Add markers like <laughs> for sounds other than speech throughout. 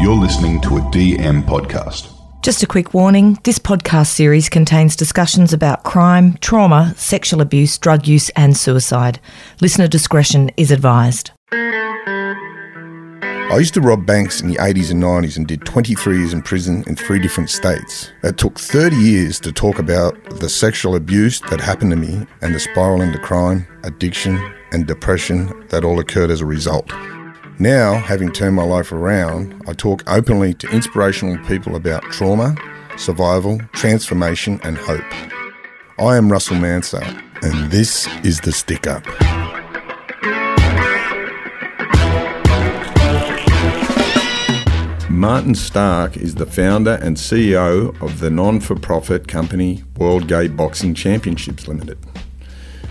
You're listening to a DM podcast. Just a quick warning this podcast series contains discussions about crime, trauma, sexual abuse, drug use, and suicide. Listener discretion is advised. I used to rob banks in the 80s and 90s and did 23 years in prison in three different states. It took 30 years to talk about the sexual abuse that happened to me and the spiral into crime, addiction, and depression that all occurred as a result. Now, having turned my life around, I talk openly to inspirational people about trauma, survival, transformation, and hope. I am Russell Manser, and this is The Stick Up. Martin Stark is the founder and CEO of the non for profit company World Gay Boxing Championships Limited.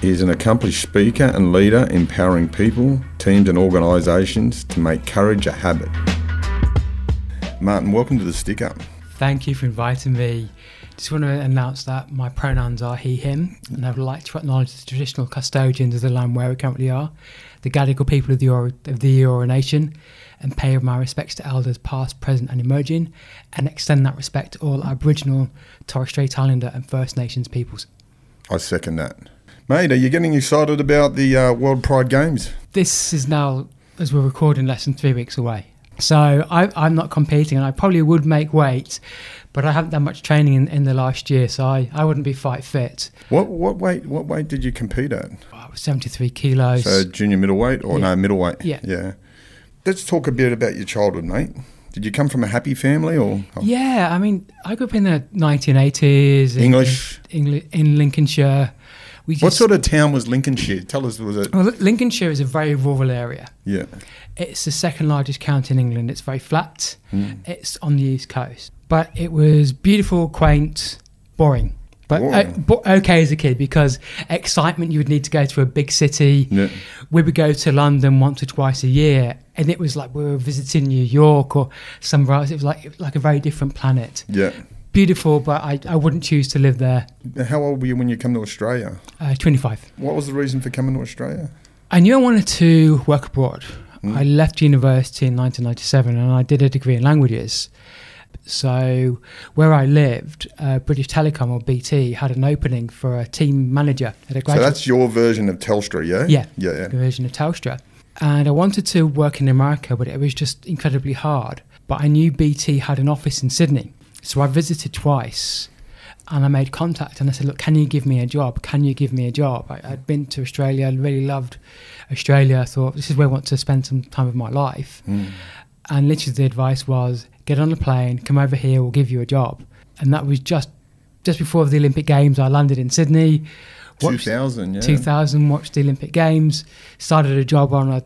He is an accomplished speaker and leader empowering people, teams, and organisations to make courage a habit. Martin, welcome to the Stick Up. Thank you for inviting me. Just want to announce that my pronouns are he, him, and I would like to acknowledge the traditional custodians of the land where we currently are, the Gadigal people of the, Eora, of the Eora Nation, and pay my respects to elders past, present, and emerging, and extend that respect to all Aboriginal, Torres Strait Islander, and First Nations peoples. I second that. Mate, are you getting excited about the uh, World Pride Games? This is now, as we're recording, less than three weeks away. So I, I'm not competing, and I probably would make weight, but I haven't done much training in, in the last year, so I, I wouldn't be fight fit. What what weight what weight did you compete at? I was 73 kilos. So junior middleweight or Yeah. no middleweight? Yeah. Yeah. Let's talk a bit about your childhood, mate. Did you come from a happy family or Yeah, I mean, I grew up in the 1980s. English? In, Engli- in Lincolnshire. We What sort of town was Lincolnshire? Tell us, was it? Well, Lincolnshire is a very rural area. Yeah. It's the second largest county in England. It's very flat. Hmm. It's on the east coast. But it was beautiful, quaint, boring. But uh, okay as a kid because excitement, you would need to go to a big city. Yeah. We would go to London once or twice a year. And it was like we were visiting New York or somewhere else. It was like, it was like a very different planet. Yeah. Beautiful, but I, I wouldn't choose to live there. How old were you when you come to Australia? Uh, 25. What was the reason for coming to Australia? I knew I wanted to work abroad. Mm. I left university in 1997 and I did a degree in languages. So, where I lived, uh, British Telecom or BT had an opening for a team manager at a So that's your version of Telstra, yeah? Yeah. Yeah, yeah. version of Telstra. And I wanted to work in America, but it was just incredibly hard. But I knew BT had an office in Sydney. So I visited twice and I made contact and I said, Look, can you give me a job? Can you give me a job? I, I'd been to Australia, I really loved Australia. I thought, this is where I want to spend some time of my life. Mm. And literally the advice was, get on a plane, come over here, we'll give you a job. And that was just just before the Olympic Games. I landed in Sydney. watched- 2000, yeah. 2000 watched the Olympic Games, started a job on a,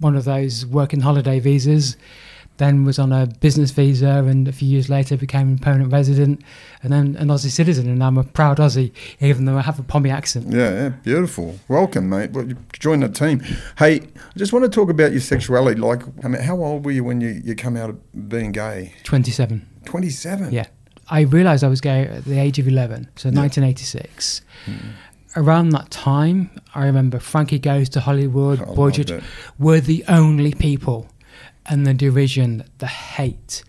one of those working holiday visas, then was on a business visa, and a few years later became a permanent resident, and then an Aussie citizen. And I'm a proud Aussie, even though I have a Pommy accent. Yeah, yeah, beautiful. Welcome, mate. Well, you joined the team. Hey, I just want to talk about your sexuality. Like, I mean, how old were you when you, you come out of being gay? 27. 27? Yeah. I realised I was gay at the age of 11, so 1986. Hmm. Around that time, I remember Frankie Goes to Hollywood, Boy George were the only people, and the derision, the hate.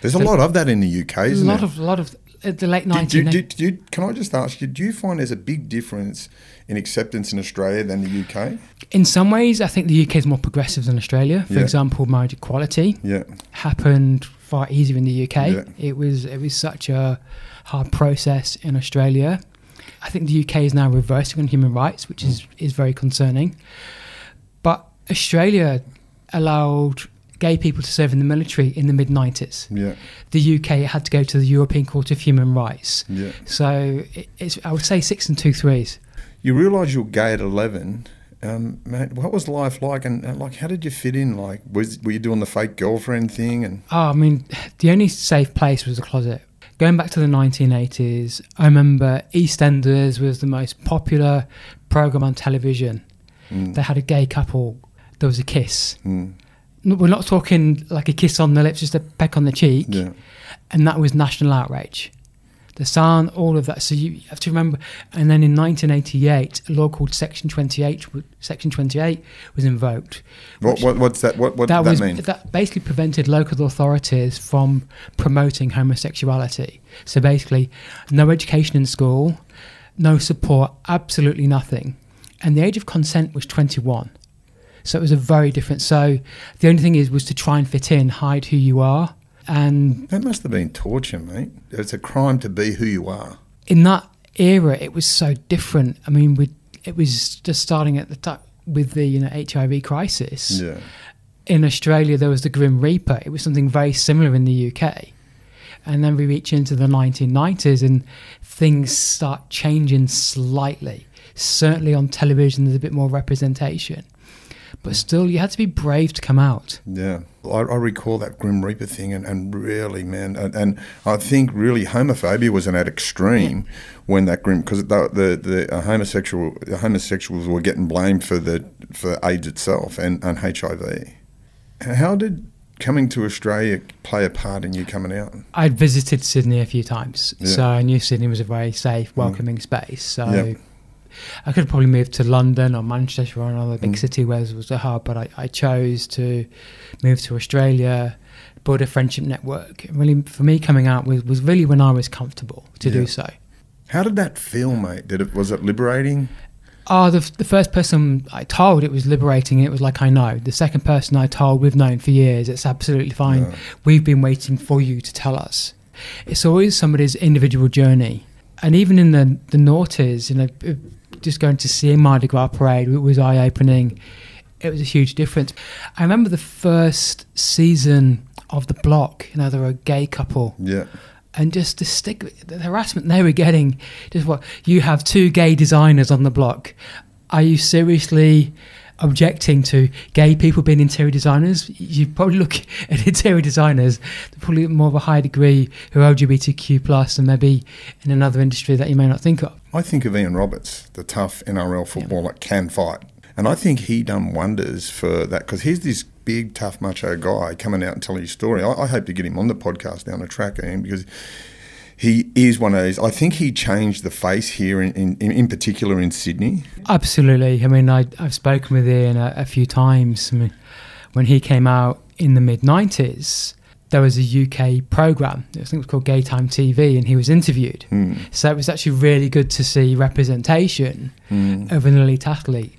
There's a lot of that in the UK, a isn't lot there? of, lot of, at the late Do- do- 1980s. do- do can I just ask you, do you find there's a big difference in acceptance in Australia than the UK? In some ways, I think the UK is more progressive than Australia. For Yeah. example, marriage equality Yeah. happened far easier in the UK. Yeah. It was it was such a hard process in Australia. I think the UK is now reversing on human rights, which is mm. is very concerning. But Australia allowed gay people to serve in the military in the mid 90s. Yeah. The UK had to go to the European Court of Human Rights. Yeah. So it, it's I would say six and two threes. You realise you're gay at 11. Um, mate, what was life like, and, and like, how did you fit in? Like, was were you doing the fake girlfriend thing? And Oh, I mean, the only safe place was the closet. Going back to the 1980s, I remember EastEnders was the most popular program on television. Mm. They had a gay couple. There was a kiss. Mm. We're not talking like a kiss on the lips, just a peck on the cheek. Yeah. And that was national outrage. the Sun, all of that. So you have to remember. And then in 1988, a law called Section 28, Section 28 was invoked. What, what what's that? What what that does was that mean? that basically prevented local authorities from promoting homosexuality. So basically, no education in school, no support, absolutely nothing. And the age of consent was 21. So it was a very different. So the only thing is was to try and fit in, hide who you are, and That must have been torture, mate. It's a crime to be who you are. in that era, it was so different. I mean, we, it was just starting at the time with the you know HIV crisis. Yeah. In Australia, there was the Grim Reaper. It was something very similar in the UK, and then we reach into the 1990s, and things start changing slightly. Certainly on television, there's a bit more representation, but still, you had to be brave to come out. Yeah, I, I recall that Grim Reaper thing, and, and really, man, and, and I think really homophobia was an at extreme when that Grim because the the, the uh, homosexual the homosexuals were getting blamed for the for AIDS itself and, and HIV. How did coming to Australia play a part in you coming out? I'd visited Sydney a few times, Yeah. so I knew Sydney was a very safe, welcoming space. So Yeah. I could probably move to London or Manchester or another big Mm. city where there was a hub, but I, I chose to move to Australia, build a friendship network. And really, for me, coming out was, was really when I was comfortable to Yeah. do so. How did that feel, mate? Did it was it liberating? Oh, the, the first person I told, it was liberating. It was like, I know. The second person I told, we've known for years. It's absolutely fine. Yeah. We've been waiting for you to tell us. It's always somebody's individual journey. And even in the, the noughties, you know, just going to see a Mardi Gras parade it was eye opening. It was a huge difference. I remember the first season of The Block, you know, they were a gay couple Yeah, and just the stick the harassment they were getting just what you have two gay designers on the block are you seriously objecting to gay people being interior designers you probably look <laughs> at interior designers they're probably more of a high degree who are lgbtq plus and maybe in another industry that you may not think of I think of Ian Roberts, the tough NRL footballer, can fight. And I think he done wonders for that because he's this big, tough, macho guy coming out and telling his story. I, I hope to get him on the podcast down the track, Ian, because he is one of those. I think he changed the face here, in, in, in particular in Sydney. Absolutely. I mean, I, I've spoken with Ian a, a few times. I mean, when he came out in the mid 90s, there was a UK program, I think it was called Gay Time TV, and he was interviewed. Hmm. So it was actually really good to see representation of an elite athlete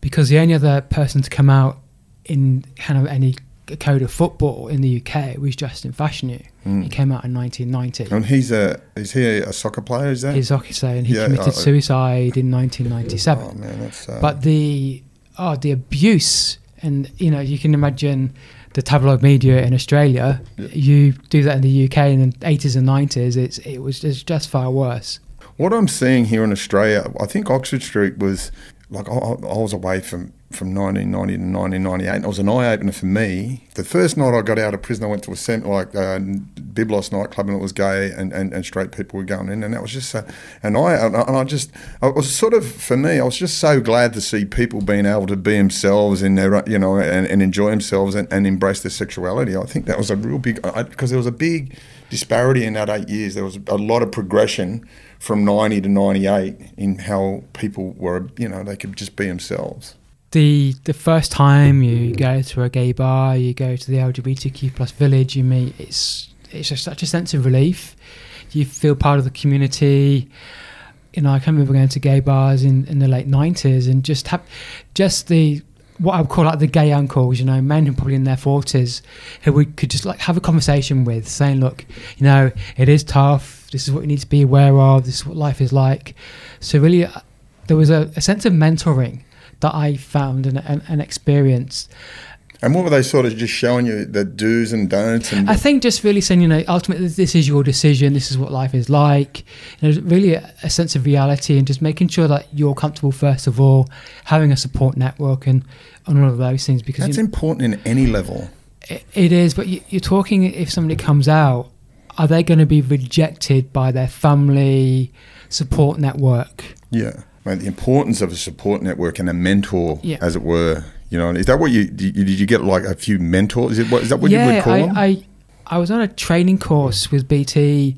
because the only other person to come out in kind of any code of football in the UK was Justin Fashanu. He came out in 1990. And he's a is he a, soccer player? Is that? He's a soccer player and he Yeah, committed I- suicide in 1997 oh man, that's. Uh, but the oh the abuse and you know you can imagine the tabloid media in Australia you do that in the UK in the 80s and 90s it's it was it's just far worse What I'm seeing here in Australia, I think Oxford Street was like I I was away from, from 1990 to 1998, and it was an eye opener for me. The first night I got out of prison, I went to a like uh, Biblos nightclub, and it was gay, and, and, and straight people were going in, and that was just so. And I and I just I was sort of for me, I was just so glad to see people being able to be themselves in their you know and, and enjoy themselves and, and embrace their sexuality. I think that was a real big because there was a big disparity in that eight years. There was a lot of progression from 90 to 98 in how people were, you know, they could just be themselves. The the first time you go to a gay bar you go to the LGBTQ plus village you meet it's it's just such a sense of relief you feel part of the community you know I can remember going to gay bars in, in the late 90s and just have just the what I would call like the gay uncles, you know, men who are probably in their forties, who we could just like have a conversation with, saying, "Look, you know, it is tough. This is what you need to be aware of. This is what life is like." So really, uh, there was a, a sense of mentoring that I found and, and, and experienced. And what were they sort of just showing you the do's and don'ts? And I think just really saying, you know, ultimately this is your decision. This is what life is like. You know, really a, a sense of reality and just making sure that you're comfortable first of all, having a support network and, and all of those things because that's you know, important in any level. It- It is, but you, you're talking if somebody comes out, are they going to be rejected by their family support network? Yeah. Mate, the importance of a support network and a mentor, Yeah. as it were. You know, is that what you did? You, get like a few mentors? Is, it, what, is that what you would call I, them? I, I was on a training course with BT,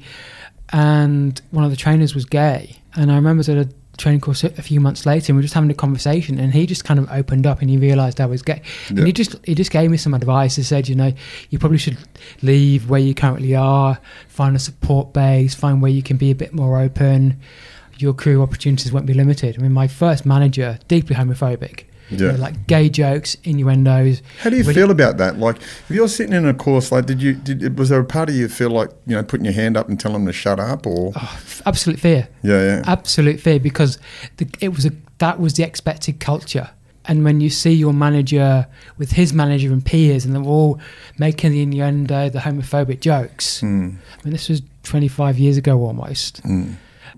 and one of the trainers was gay. And I remember at a training course a few months later, and we were just having a conversation, and he just kind of opened up and he realised I was gay. Yeah. And he just he just gave me some advice. He said, you know, you probably should leave where you currently are, find a support base, find where you can be a bit more open. Your career opportunities won't be limited. I mean, my first manager, deeply homophobic. You Yeah. know, like gay jokes, innuendos. How do you Really- feel about that? Like, if you're sitting in a course, like, did you, did, was there a part of you feel like, you know, putting your hand up and telling them to shut up or? Oh, absolute fear. Yeah, yeah. absolute fear because the, it was a that was the expected culture. And when you see your manager with his manager and peers, and they're all making the innuendo, the homophobic jokes. Mm, I mean, this was 25 years ago almost. mm.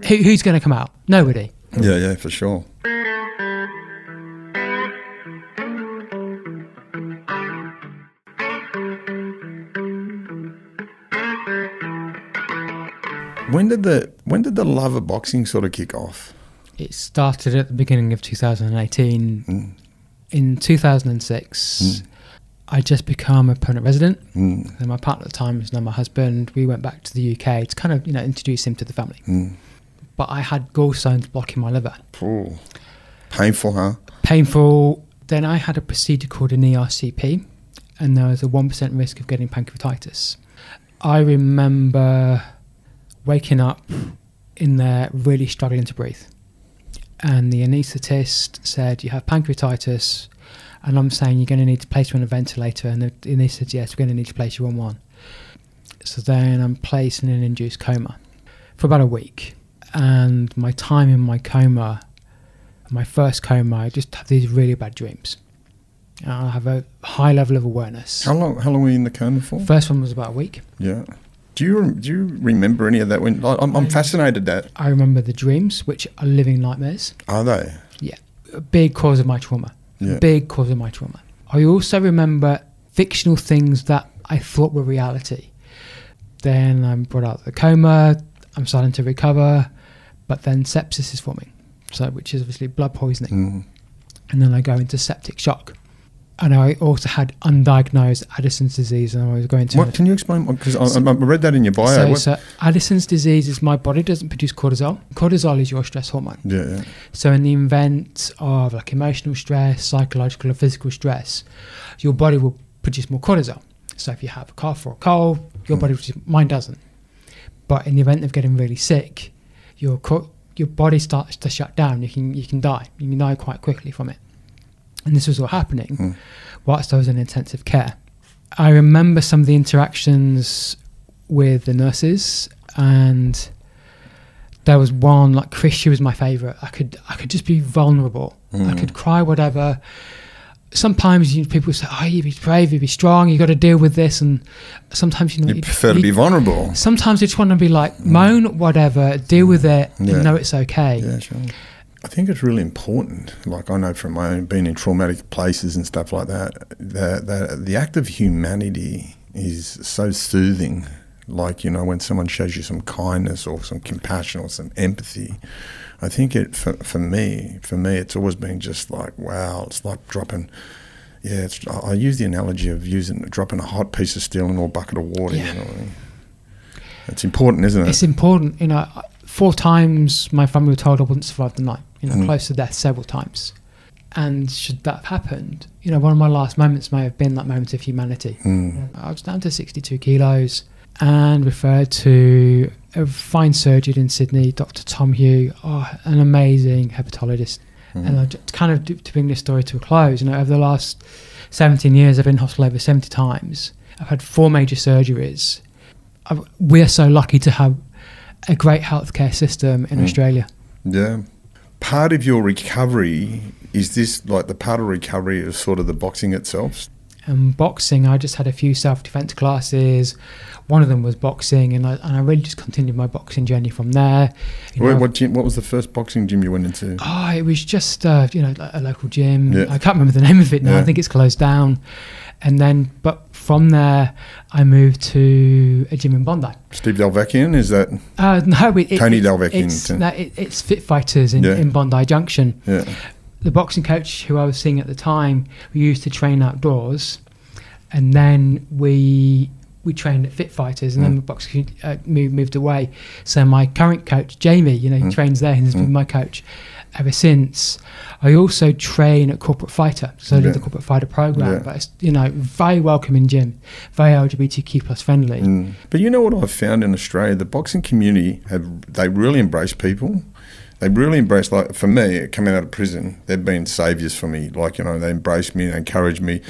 Who, who's going to come out? Nobody. Yeah, yeah, for sure. When did the when did the love of boxing sort of kick off? It started at the beginning of 2018. Mm, In 2006, Mm. I just become a permanent resident. mm, And my partner at the time is now my husband. We went back to the UK to kind of you know introduce him to the family. But I had gallstones blocking my liver. Ooh. Painful, huh? painful. Then I had a procedure called an ERCP, and there was a 1% risk of getting pancreatitis. I remember waking up in there really struggling to breathe. And the anaesthetist said, You have pancreatitis. And I'm saying, You're going to need to place you on a ventilator. And the anaesthetist said, Yes, we're going to need to place you on one. So then I'm placed in an induced coma for about a week. And my time in my coma my first coma, I just have these really bad dreams. And I have a high level of awareness. How long? How long were you in the coma for? First one was about a week. Yeah. Do you do you remember any of that? When I- I'm, I'm fascinated that I remember the dreams, which are living nightmares. are they? A big cause of my trauma. Yeah. Big cause of my trauma. I also remember fictional things that I thought were reality. Then I'm brought out of the coma. I'm starting to recover, but then sepsis is forming, so which is obviously blood poisoning. Mm. and then I go into septic shock. And I also had undiagnosed Addison's disease, and I was going to. What can you explain? Because I, I read that in your bio. so, What- so Addison's disease is my body doesn't produce cortisol. Cortisol is your stress hormone. yeah, yeah. So in the event of like emotional stress, psychological or physical stress, your body will produce more cortisol. So if you have a cough or a cold, your Mm. body mine doesn't. But in the event of getting really sick, your co- your body starts to shut down. You can you can die. You can die quite quickly from it. And this was all happening Mm. whilst I was in intensive care. I remember some of the interactions with the nurses and there was one like Chris she was my favorite I could I could just be vulnerable I Mm. could cry whatever sometimes you, people say oh you be brave you be strong you got to deal with this and sometimes you know You prefer to be vulnerable. sometimes you just want to be like mm. moan whatever deal with it mm. Yeah. and know it's okay Yeah, sure. I think it's really important. Like I know from my own being in traumatic places and stuff like that, that, that the act of humanity is so soothing. Like you know, when someone shows you some kindness or some compassion or some empathy, I think it for, for me, for me, it's always been just like wow. It's like dropping. Yeah, it's, I use the analogy of using dropping a hot piece of steel into a bucket of water. Yeah. You know I mean? It's important, isn't it? it's important you know four times my family were told I wouldn't survive the night you know Mm. close to death several times and should that have happened you know one of my last moments may have been that moment of humanity Mm. I was down to 62 kilos and referred to a fine surgeon in Sydney, Dr. Tom Hugh, oh, an amazing hepatologist. Mm. And I just kind of to to bring this story to a close, you know, over the last 17 years, I've been in hospital over 70 times. I've had four major surgeries. I've, we're so lucky to have a great healthcare system in Mm. Australia. Yeah. Part of your recovery is this like the part of recovery is sort of the boxing itself. And boxing, I just had a few self defense classes. One of them was boxing, and I, and I really just continued my boxing journey from there. Where, know, what gym, what was the first boxing gym you went into? Oh, it was just uh, you know a local gym. Yeah. I can't remember the name of it now. Yeah. I think it's closed down. And then, but from there, I moved to a gym in Bondi. Steve Delvecchian is that? Uh, no, it, it, Tony it- Delvecchian, It's, no, it, it's Fit Fighters in, Yeah. in Bondi Junction. Yeah. The boxing coach who I was seeing at the time, we used to train outdoors, and then we we trained at Fit Fighters, and then the boxing uh, moved, moved away. So my current coach, Jamie, you know, he trains there and has been my coach ever since. I also train at Corporate Fighter, so I the Corporate Fighter program. Yeah. But it's you know very welcoming gym, very LGBTQ plus friendly. Mm. But you know what I've found in Australia, the boxing community have they really embrace people. They really embraced like for me coming out of prison, they've been saviours for me. Like you know, they embrace me, they encourage me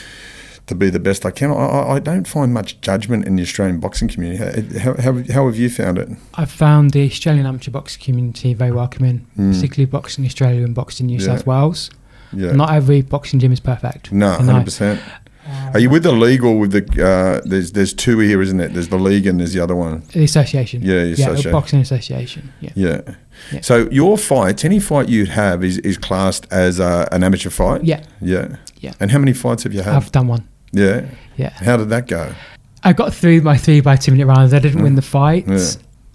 to be the best I can. I, I, I don't find much judgment in the Australian boxing community. How, how, how have you found it? I've found the Australian amateur boxing community very welcoming, hmm. particularly Boxing Australia and Boxing New. Yeah. South Wales. Yeah, Not every boxing gym is perfect. no, hundred percent. Are you with the league or with the? Uh, there's there's two here, isn't it? There's the league and there's the other one. The association. Yeah, the Yeah, association. the boxing association. Yeah. Yeah. Yeah. So your fights, any fight you'd have is, is classed as uh, an amateur fight. Yeah. Yeah. Yeah. And how many fights have you had? I've done one. yeah. Yeah. How did that go? I got through my three by two minute rounds. I didn't win the fight. Yeah.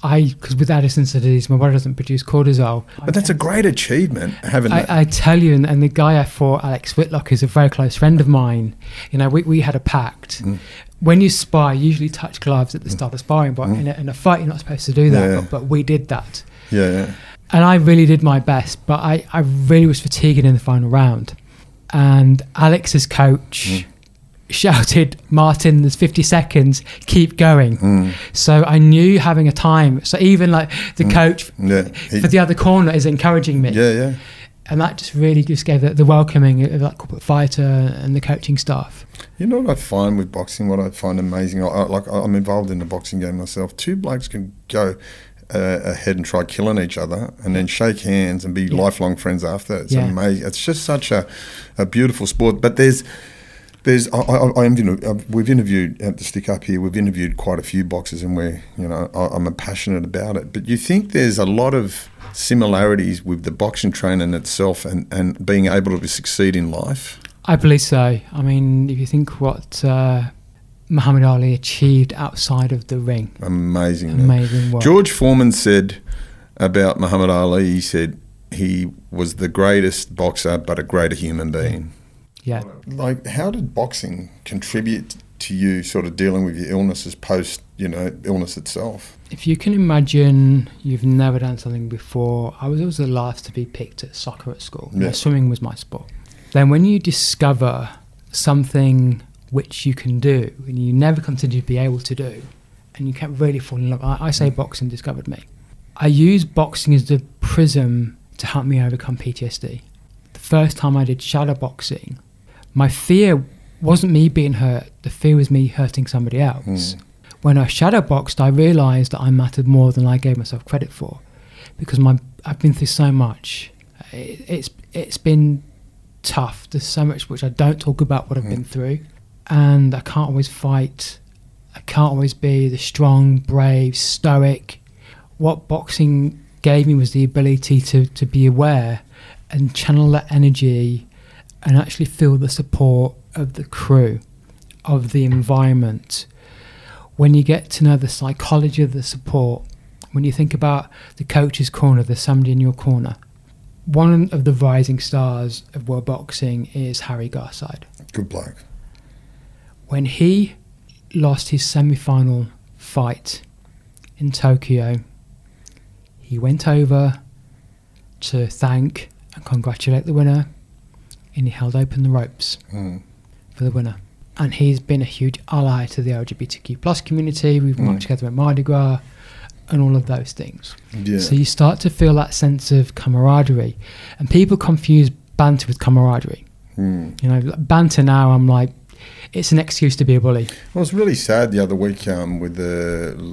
I because with Addison's disease, my body doesn't produce cortisol. But that's a great achievement having that. I, I tell you, and, and the guy I fought, Alex Whitlock, is a very close friend of mine. You know, we, we had a pact. Mm. When you spar, you usually touch gloves at the start of sparring, but in, a, in a fight, you're not supposed to do that. Mm. Yeah. But, but we did that. yeah, yeah. And I really did my best, but I, I really was fatiguing in the final round. And Alex's coach shouted, Martin, there's 50 seconds, keep going. Mm. So I knew having a time. So even like the coach Yeah. He- for the other corner is encouraging me. yeah, yeah. And that just really just gave the, the welcoming of that corporate fighter and the coaching staff. You know what I find with boxing? What I find amazing, I, I, like I'm involved in the boxing game myself. Two blokes can go uh, ahead and try killing each other, and then shake hands and be lifelong friends after. It's Yeah. amazing. It's just such a, a beautiful sport. But there's there's I, I, I am, you know, uh, we've interviewed uh, to stick up here. We've interviewed quite a few boxers, and we're you know I, I'm passionate about it. But you think there's a lot of similarities with the boxing training itself and, and being able to succeed in life. I believe so. I mean, if you think what uh, Muhammad Ali achieved outside of the ring, Amazing. amazing work. George Foreman said about Muhammad Ali, he said he was the greatest boxer, but a greater human being. Yeah. Like, how did boxing contribute to you sort of dealing with your illnesses post, you know, illness itself? If you can imagine you've never done something before, I was always the last to be picked at soccer at school. Yeah. swimming was my sport. Then when you discover something which you can do and you never considered to be able to do, and you can't really fall in love, I, I say mm. boxing discovered me. I use boxing as the prism to help me overcome PTSD. The first time I did shadow boxing, my fear wasn't me being hurt, the fear was me hurting somebody else. Hmm. When I shadow boxed, I realized that I mattered more than I gave myself credit for because my I've been through so much. It, it's it's been tough. There's so much which I don't talk about what I've hmm. been through, and I can't always fight. I can't always be the strong, brave, stoic. What boxing gave me was the ability to to be aware and channel that energy, and actually feel the support of the crew, of the environment. When you get to know the psychology of the support, when you think about the coach's corner, there's somebody in your corner. One of the rising stars of world boxing is Harry Garside. Good bloke. When he lost his semi final fight in Tokyo, he went over to thank and congratulate the winner and he held open the ropes Mm. for the winner. And he's been a huge ally to the LGBTQ plus community. We've worked together at Mardi Gras and all of those things. Yeah. So you start to feel that sense of camaraderie. And people confuse banter with camaraderie. Mm. You know, banter now, I'm like, it's an excuse to be a bully. I was really sad the other week um, with the L-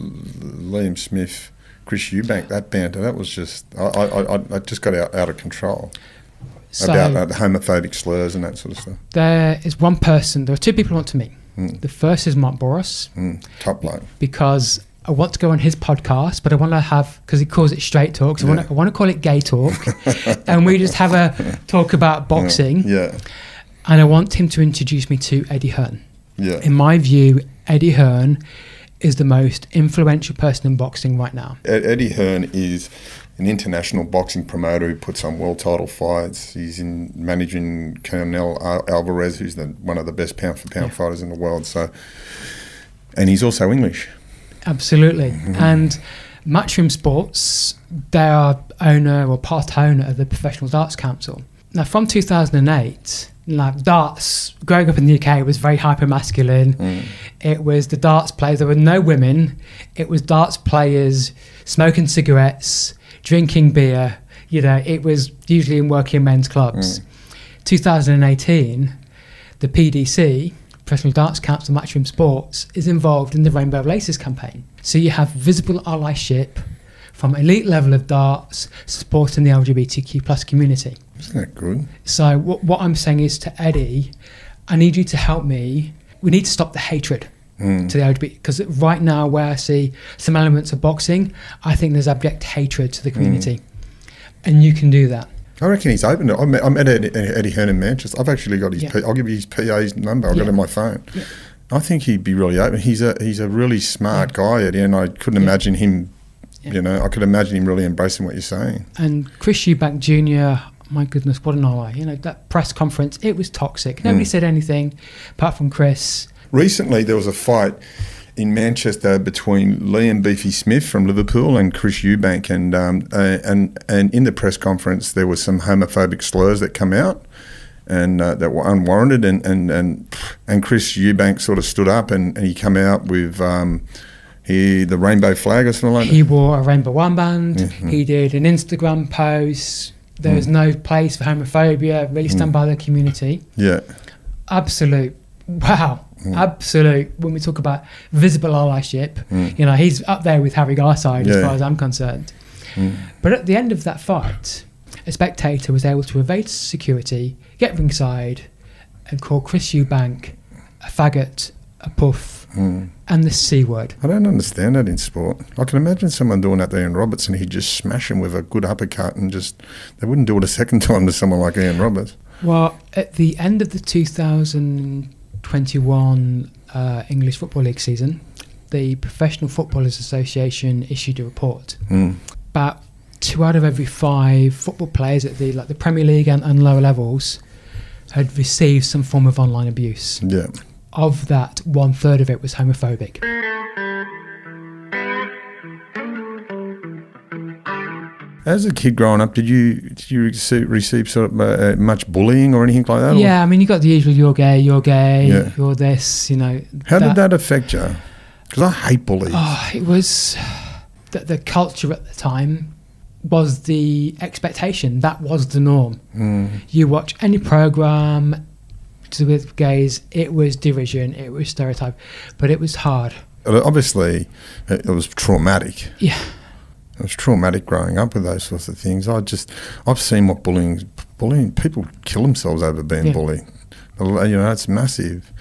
Liam Smith, Chris Eubank. That banter, that was just, I, I, I, I just got out, out of control So about homophobic slurs and that sort of stuff. there is one person, there are two people I want to meet. Mm. The first is Mark Boros Mm. Top bloke. because I want to go on his podcast, but I want to have because he calls it straight talk. So I, want to, I want to call it gay talk, <laughs> and we just have a talk about boxing. Yeah. And I want him to introduce me to Eddie Hearn. Yeah. In my view, Eddie Hearn is the most influential person in boxing right now. Eddie Hearn is an international boxing promoter who puts on world title fights. He's in managing Canelo Alvarez, who's the, one of the best pound for pound fighters in the world. So, And he's also English. Absolutely. Mm-hmm. And Matchroom Sports, they are owner or part owner of the Professional Darts Council. Now, from 2008, like darts, growing up in the UK was very hyper masculine. Mm. It was the darts players, there were no women. It was darts players smoking cigarettes, drinking beer. You know, it was usually in working men's clubs. Mm. 2018, the PDC, Professional Darts Council Matchroom Sports, is involved in the Rainbow Laces campaign. So you have visible allyship from elite level of darts supporting the LGBTQ plus community. Isn't that good? So what, what I'm saying is to Eddie, I need you to help me. We need to stop the hatred Mm. to the LGBT because right now, where I see some elements of boxing, I think there's abject hatred to the community, and you can do that. I reckon he's open to it. I met, I met Eddie, Eddie Hearn in Manchester. I've actually got his. Yeah. P, I'll give you his PA's number. I've got it on my phone. Yeah. I think he'd be really open. He's a he's a really smart guy, Eddie, and I couldn't Yeah. imagine him. Yeah. You know, I could imagine him really embracing what you're saying. And Chris Eubank Jr. My goodness, what an ally! You know that press conference, it was toxic. Nobody Mm. said anything apart from Chris. Recently, there was a fight in Manchester between Liam Beefy Smith from Liverpool and Chris Eubank, and um, uh, and and in the press conference there were some homophobic slurs that come out, and uh, that were unwarranted, and and and and Chris Eubank sort of stood up and, and he come out with. Um, he, the rainbow flag or something like He wore a rainbow armband. Mhm. He did an Instagram post. There was no place for homophobia. Really stand by the community. Yeah, Absolute. Wow. Absolute. When we talk about visible allyship, Mm. you know, he's up there with Harry Garside as far as I'm concerned. Mm. But at the end of that fight, a spectator was able to evade security, get ringside, and call Chris Eubank a faggot, a puff, Mm. and the C word. I don't understand that in sport. I can imagine someone doing that to Ian Roberts and he'd just smash him with a good uppercut and just they wouldn't do it a second <laughs> time to someone like Ian Roberts. Well, at the end of the 2021 uh, English Football League season, the Professional Footballers Association issued a report. Mm. About two out of every five football players at the like the Premier League and, and lower levels had received some form of online abuse. Yeah. Of that, one third of it was homophobic. As a kid growing up, did you did you receive, receive sort of uh, much bullying or anything like that? or- Yeah, I mean, you got the usual "you're gay, you're gay, Yeah. you're this," you know. How did that affect you? Because I hate bullying. Oh, it was the, the culture at the time was the expectation. That was the norm. Mm. You watch any program to with gays, it was derision, it was stereotype, but it was hard. Obviously, it was traumatic. Yeah, It was traumatic growing up with those sorts of things. I just I've seen what bullying bullying people kill themselves over being Yeah. bullied. You know, it's massive.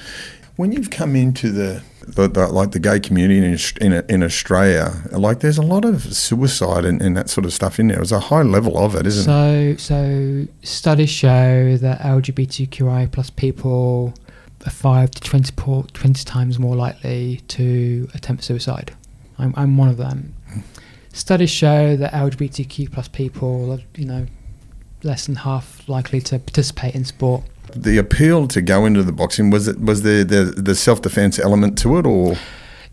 When you've come into the, the, the like the gay community in in, in Australia, like there's a lot of suicide and, and that sort of stuff in there. There's a high level of it, isn't it? so so studies show that LGBTQI plus people are five to 20, 20 times more likely to attempt suicide. I'm, I'm one of them. Studies show that LGBTQ plus people are, you know, less than half likely to participate in sport. The appeal to go into the boxing was it was there the the self defense element to it, or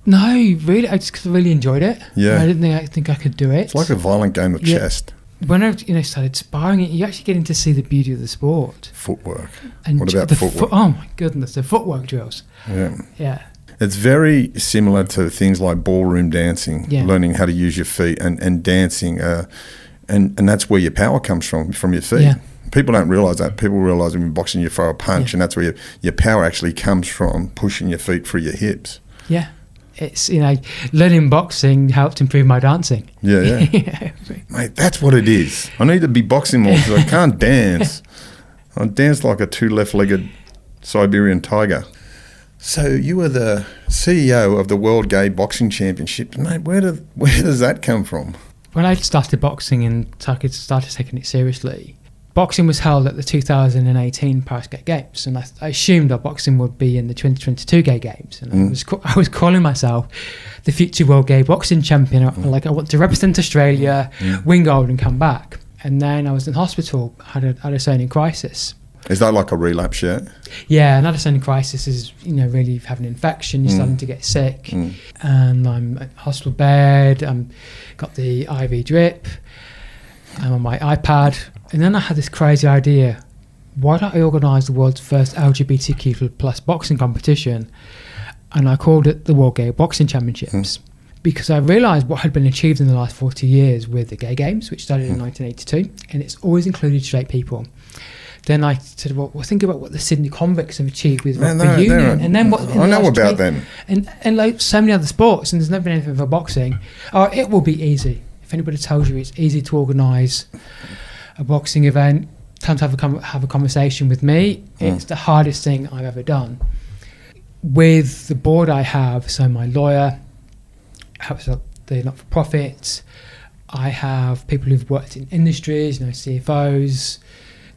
No, really, I just really enjoyed it. Yeah. I didn't think I think I could do it. it's like a violent game of Yeah. chess when I you know started sparring it, you actually getting to see the beauty of the sport. footwork. And What about the footwork? oh my goodness, the footwork drills. Yeah. Yeah, It's very similar to things like ballroom dancing, Yeah. learning how to use your feet and, and dancing. Uh, and, and that's where your power comes from, from your feet. Yeah. People don't realise that. People realise when you're boxing, you throw a punch, Yeah. and that's where your, your power actually comes from, pushing your feet through your hips. yeah. It's you know learning boxing helped improve my dancing. Yeah, yeah. <laughs> yeah. Mate, that's what it is. I need to be boxing more because I can't <laughs> dance. I dance like a two left legged Siberian tiger. So you were the CEO of the World Gay Boxing Championship. Mate, where, do, where does that come from? When I started boxing and started started taking it seriously, boxing was held at the 2018 Paris Gay Games, and I, I assumed that boxing would be in the 2022 Gay Games. And I Mm. was I was calling myself the future world gay boxing champion. I- Like I want to represent Australia, win gold, and come back. And then I was in hospital, had a had a crisis. Is that like a relapse yet? Yeah, an understanding crisis is you know really have an infection, you're mm. starting to get sick, Mm. and I'm at hospital bed. I'm got the IV drip. I'm on my iPad, and then I had this crazy idea: why don't I organise the world's first LGBTQ plus boxing competition? And I called it the World Gay Boxing Championships. Hmm. Because I realised what had been achieved in the last 40 years with the Gay Games, which started in hmm. 1982, and it's always included straight people. Then I said, well, well think about what the Sydney convicts have achieved with Man, rugby they're- union, they're- and then what I the know about 20 them. and and like so many other sports, and there's never been anything for boxing. Oh, it will be easy. If anybody tells you it's easy to organise a boxing event, time to have a com- have a conversation with me. Hmm. It's the hardest thing I've ever done. With the board I have, so my lawyer helps out the not for profits. I have people who've worked in industries, you know, CFOs,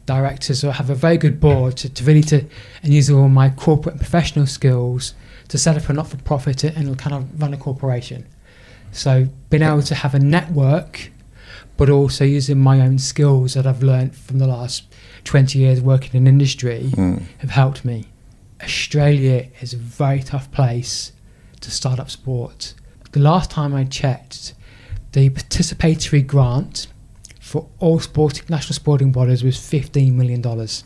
directors. or have a very good board to, to really to and use all my corporate and professional skills to set up a not for profit and kind of run a corporation. So being able to have a network, but also using my own skills that I've learned from the last 20 years working in industry Mm. have helped me. Australia is a very tough place to start up sport. The last time I checked, the participatory grant for all sporting national sporting bodies was fifteen million dollars.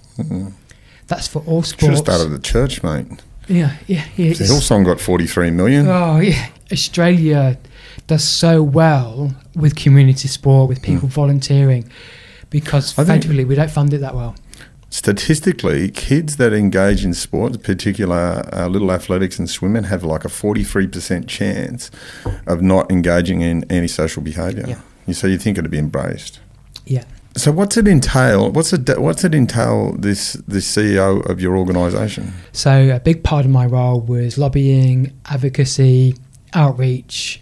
That's for all Should have sports. started the church, mate. Yeah, yeah, yeah. Hillsong got 43 million. Oh yeah, Australia does so well with community sport, with people volunteering, because federally we don't fund it that well. Statistically, kids that engage in sports, particular uh, little athletics and swimming, have like a 43% chance of not engaging in antisocial behaviour. Yeah. You So you think it'd be embraced. Yeah. So what's it entail? What's it? What's it entail? This this CEO of your organisation. So a big part of my role was lobbying, advocacy, outreach,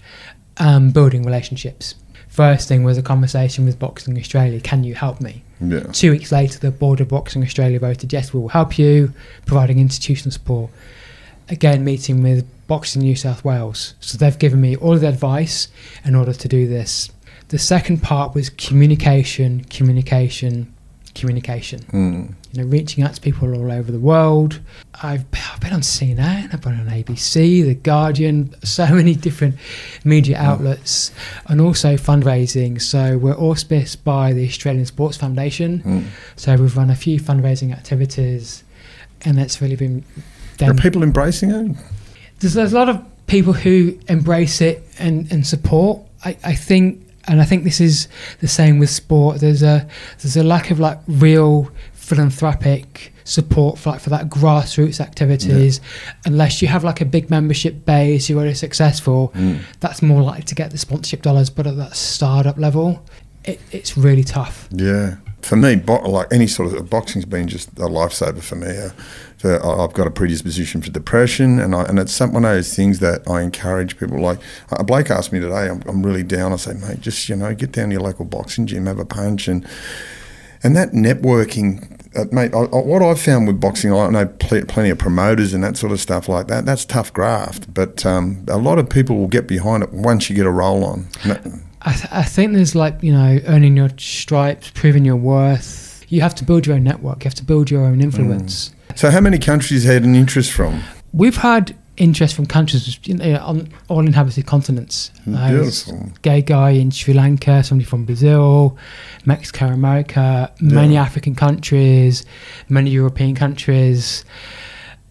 um, building relationships. First thing was a conversation with Boxing Australia. Can you help me? Yeah. Two weeks later, the board of Boxing Australia voted yes, we will help you, providing institutional support. Again, meeting with Boxing New South Wales. So they've given me all of the advice in order to do this. The second part was communication, communication, communication. Mm. You know, reaching out to people all over the world. I've, I've been on CNN, I've been on ABC, The Guardian, so <laughs> many different media outlets, and also fundraising. So we're auspiced by the Australian Sports Foundation. Mm. So we've run a few fundraising activities, and that's really been. Are people embracing it? there's, there's a lot of people who embrace it and, and support. I, I think, and I think this is the same with sport. There's a there's a lack of like real philanthropic support for like for that grassroots activities. Unless you have like a big membership base, you're already successful. Mm. That's more likely to get the sponsorship dollars. But at that startup level, it, it's really tough. Yeah. For me, bo- like any sort of boxing's been just a lifesaver for me. Uh, for, I've got a predisposition for depression, and I, and it's some, one of those things that I encourage people. Like uh, Blake asked me today, I'm, I'm really down. I say, mate, just you know, get down to your local boxing gym, have a punch, and and that networking. Uh, mate, I, I, what I've found with boxing, I know pl- plenty of promoters and that sort of stuff like that. That's tough graft, but um, a lot of people will get behind it once you get a roll on. I, th- I think there's like you know earning your stripes, proving your worth. You have to build your own network. You have to build your own influence. So, how many countries had an interest from? We've had interest from countries you know, on all inhabited continents. Uh, Beautiful. gay guy in Sri Lanka, somebody from Brazil, Mexico, America, many Yeah. African countries, many European countries.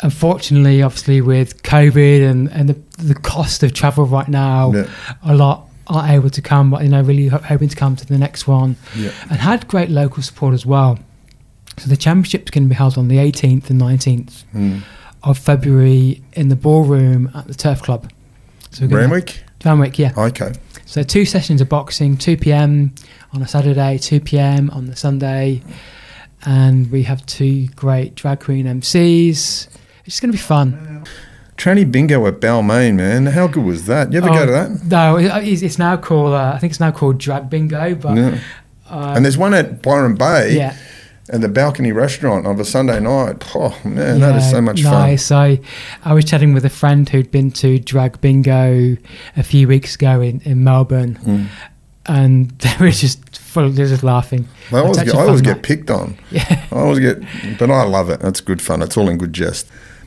Unfortunately, obviously, with COVID and, and the, the cost of travel right now, Yeah. a lot aren't able to come, but you know, really hoping to come to the next one. Yeah. And had great local support as well. So the championship's going to be held on the 18th and 19th Mm. of February in the ballroom at the Turf Club. So Brandwick? Randwick, yeah. Okay. So two sessions of boxing, 2 p.m. on a Saturday, 2 p.m. on the Sunday, and we have two great drag queen MCs. It's going to be fun. Tranny Bingo at Balmain, man. How good was that? You ever go to that? Oh, No, it's, it's now called. Uh, I think it's now called Drag Bingo, but Yeah. uh, And there's one at Byron Bay yeah, at the balcony restaurant of a Sunday night. Oh, man, that is so much fun. nice. I I was chatting with a friend who'd been to Drag Bingo a few weeks ago in in Melbourne. Mm. and <laughs> they were just full, they're just laughing. I always, get, I always fun, get picked on. Yeah. I always get, but I love it. That's good fun. It's all in good jest.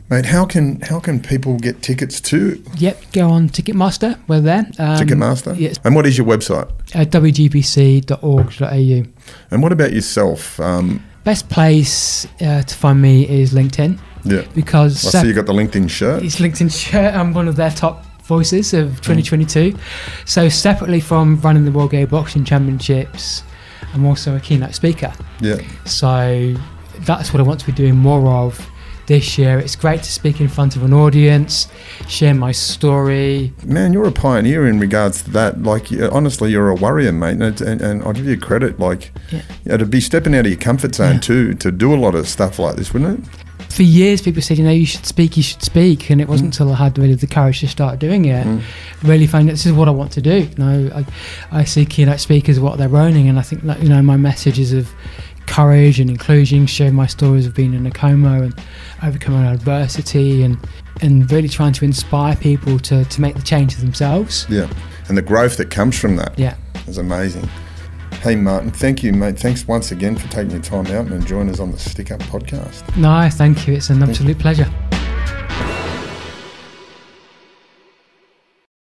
Mate, how can how can people get tickets to Yep, go on Ticketmaster. We're there. Um, Ticketmaster? Yes, And what is your website? uh, wgbc.org.au. And what about yourself? Um, Best place uh, to find me is LinkedIn yeah. because I see you got the LinkedIn shirt. it's LinkedIn shirt. I'm one of their top voices Mm. of 2022. So separately from running the World Gay Boxing Championships, I'm also a keynote speaker. Yeah. So that's what I want to be doing more of this year. It's great to speak in front of an audience, share my story. Man, you're a pioneer in regards to that. Like, honestly, you're a warrior, mate. And, and, and I'll give you credit. Like, Yeah. yeah, to be stepping out of your comfort zone Yeah. too, to do a lot of stuff like this, wouldn't it? For years, people said, you know, you should speak, you should speak. And it mm. wasn't until I had really the courage to start doing it, mm. really found that this is what I want to do. You know, I, I see keynote speakers, what they're owning. And I think that, you know, my message is of courage and inclusion, sharing my stories of being in a coma and overcoming adversity and, and really trying to inspire people to, to make the change for themselves. Yeah. And the growth that comes from that Yeah. is amazing. Hey, Martin, thank you, mate. Thanks once again for taking your time out and joining us on the Stick Up podcast. No, thank you. It's an absolute pleasure.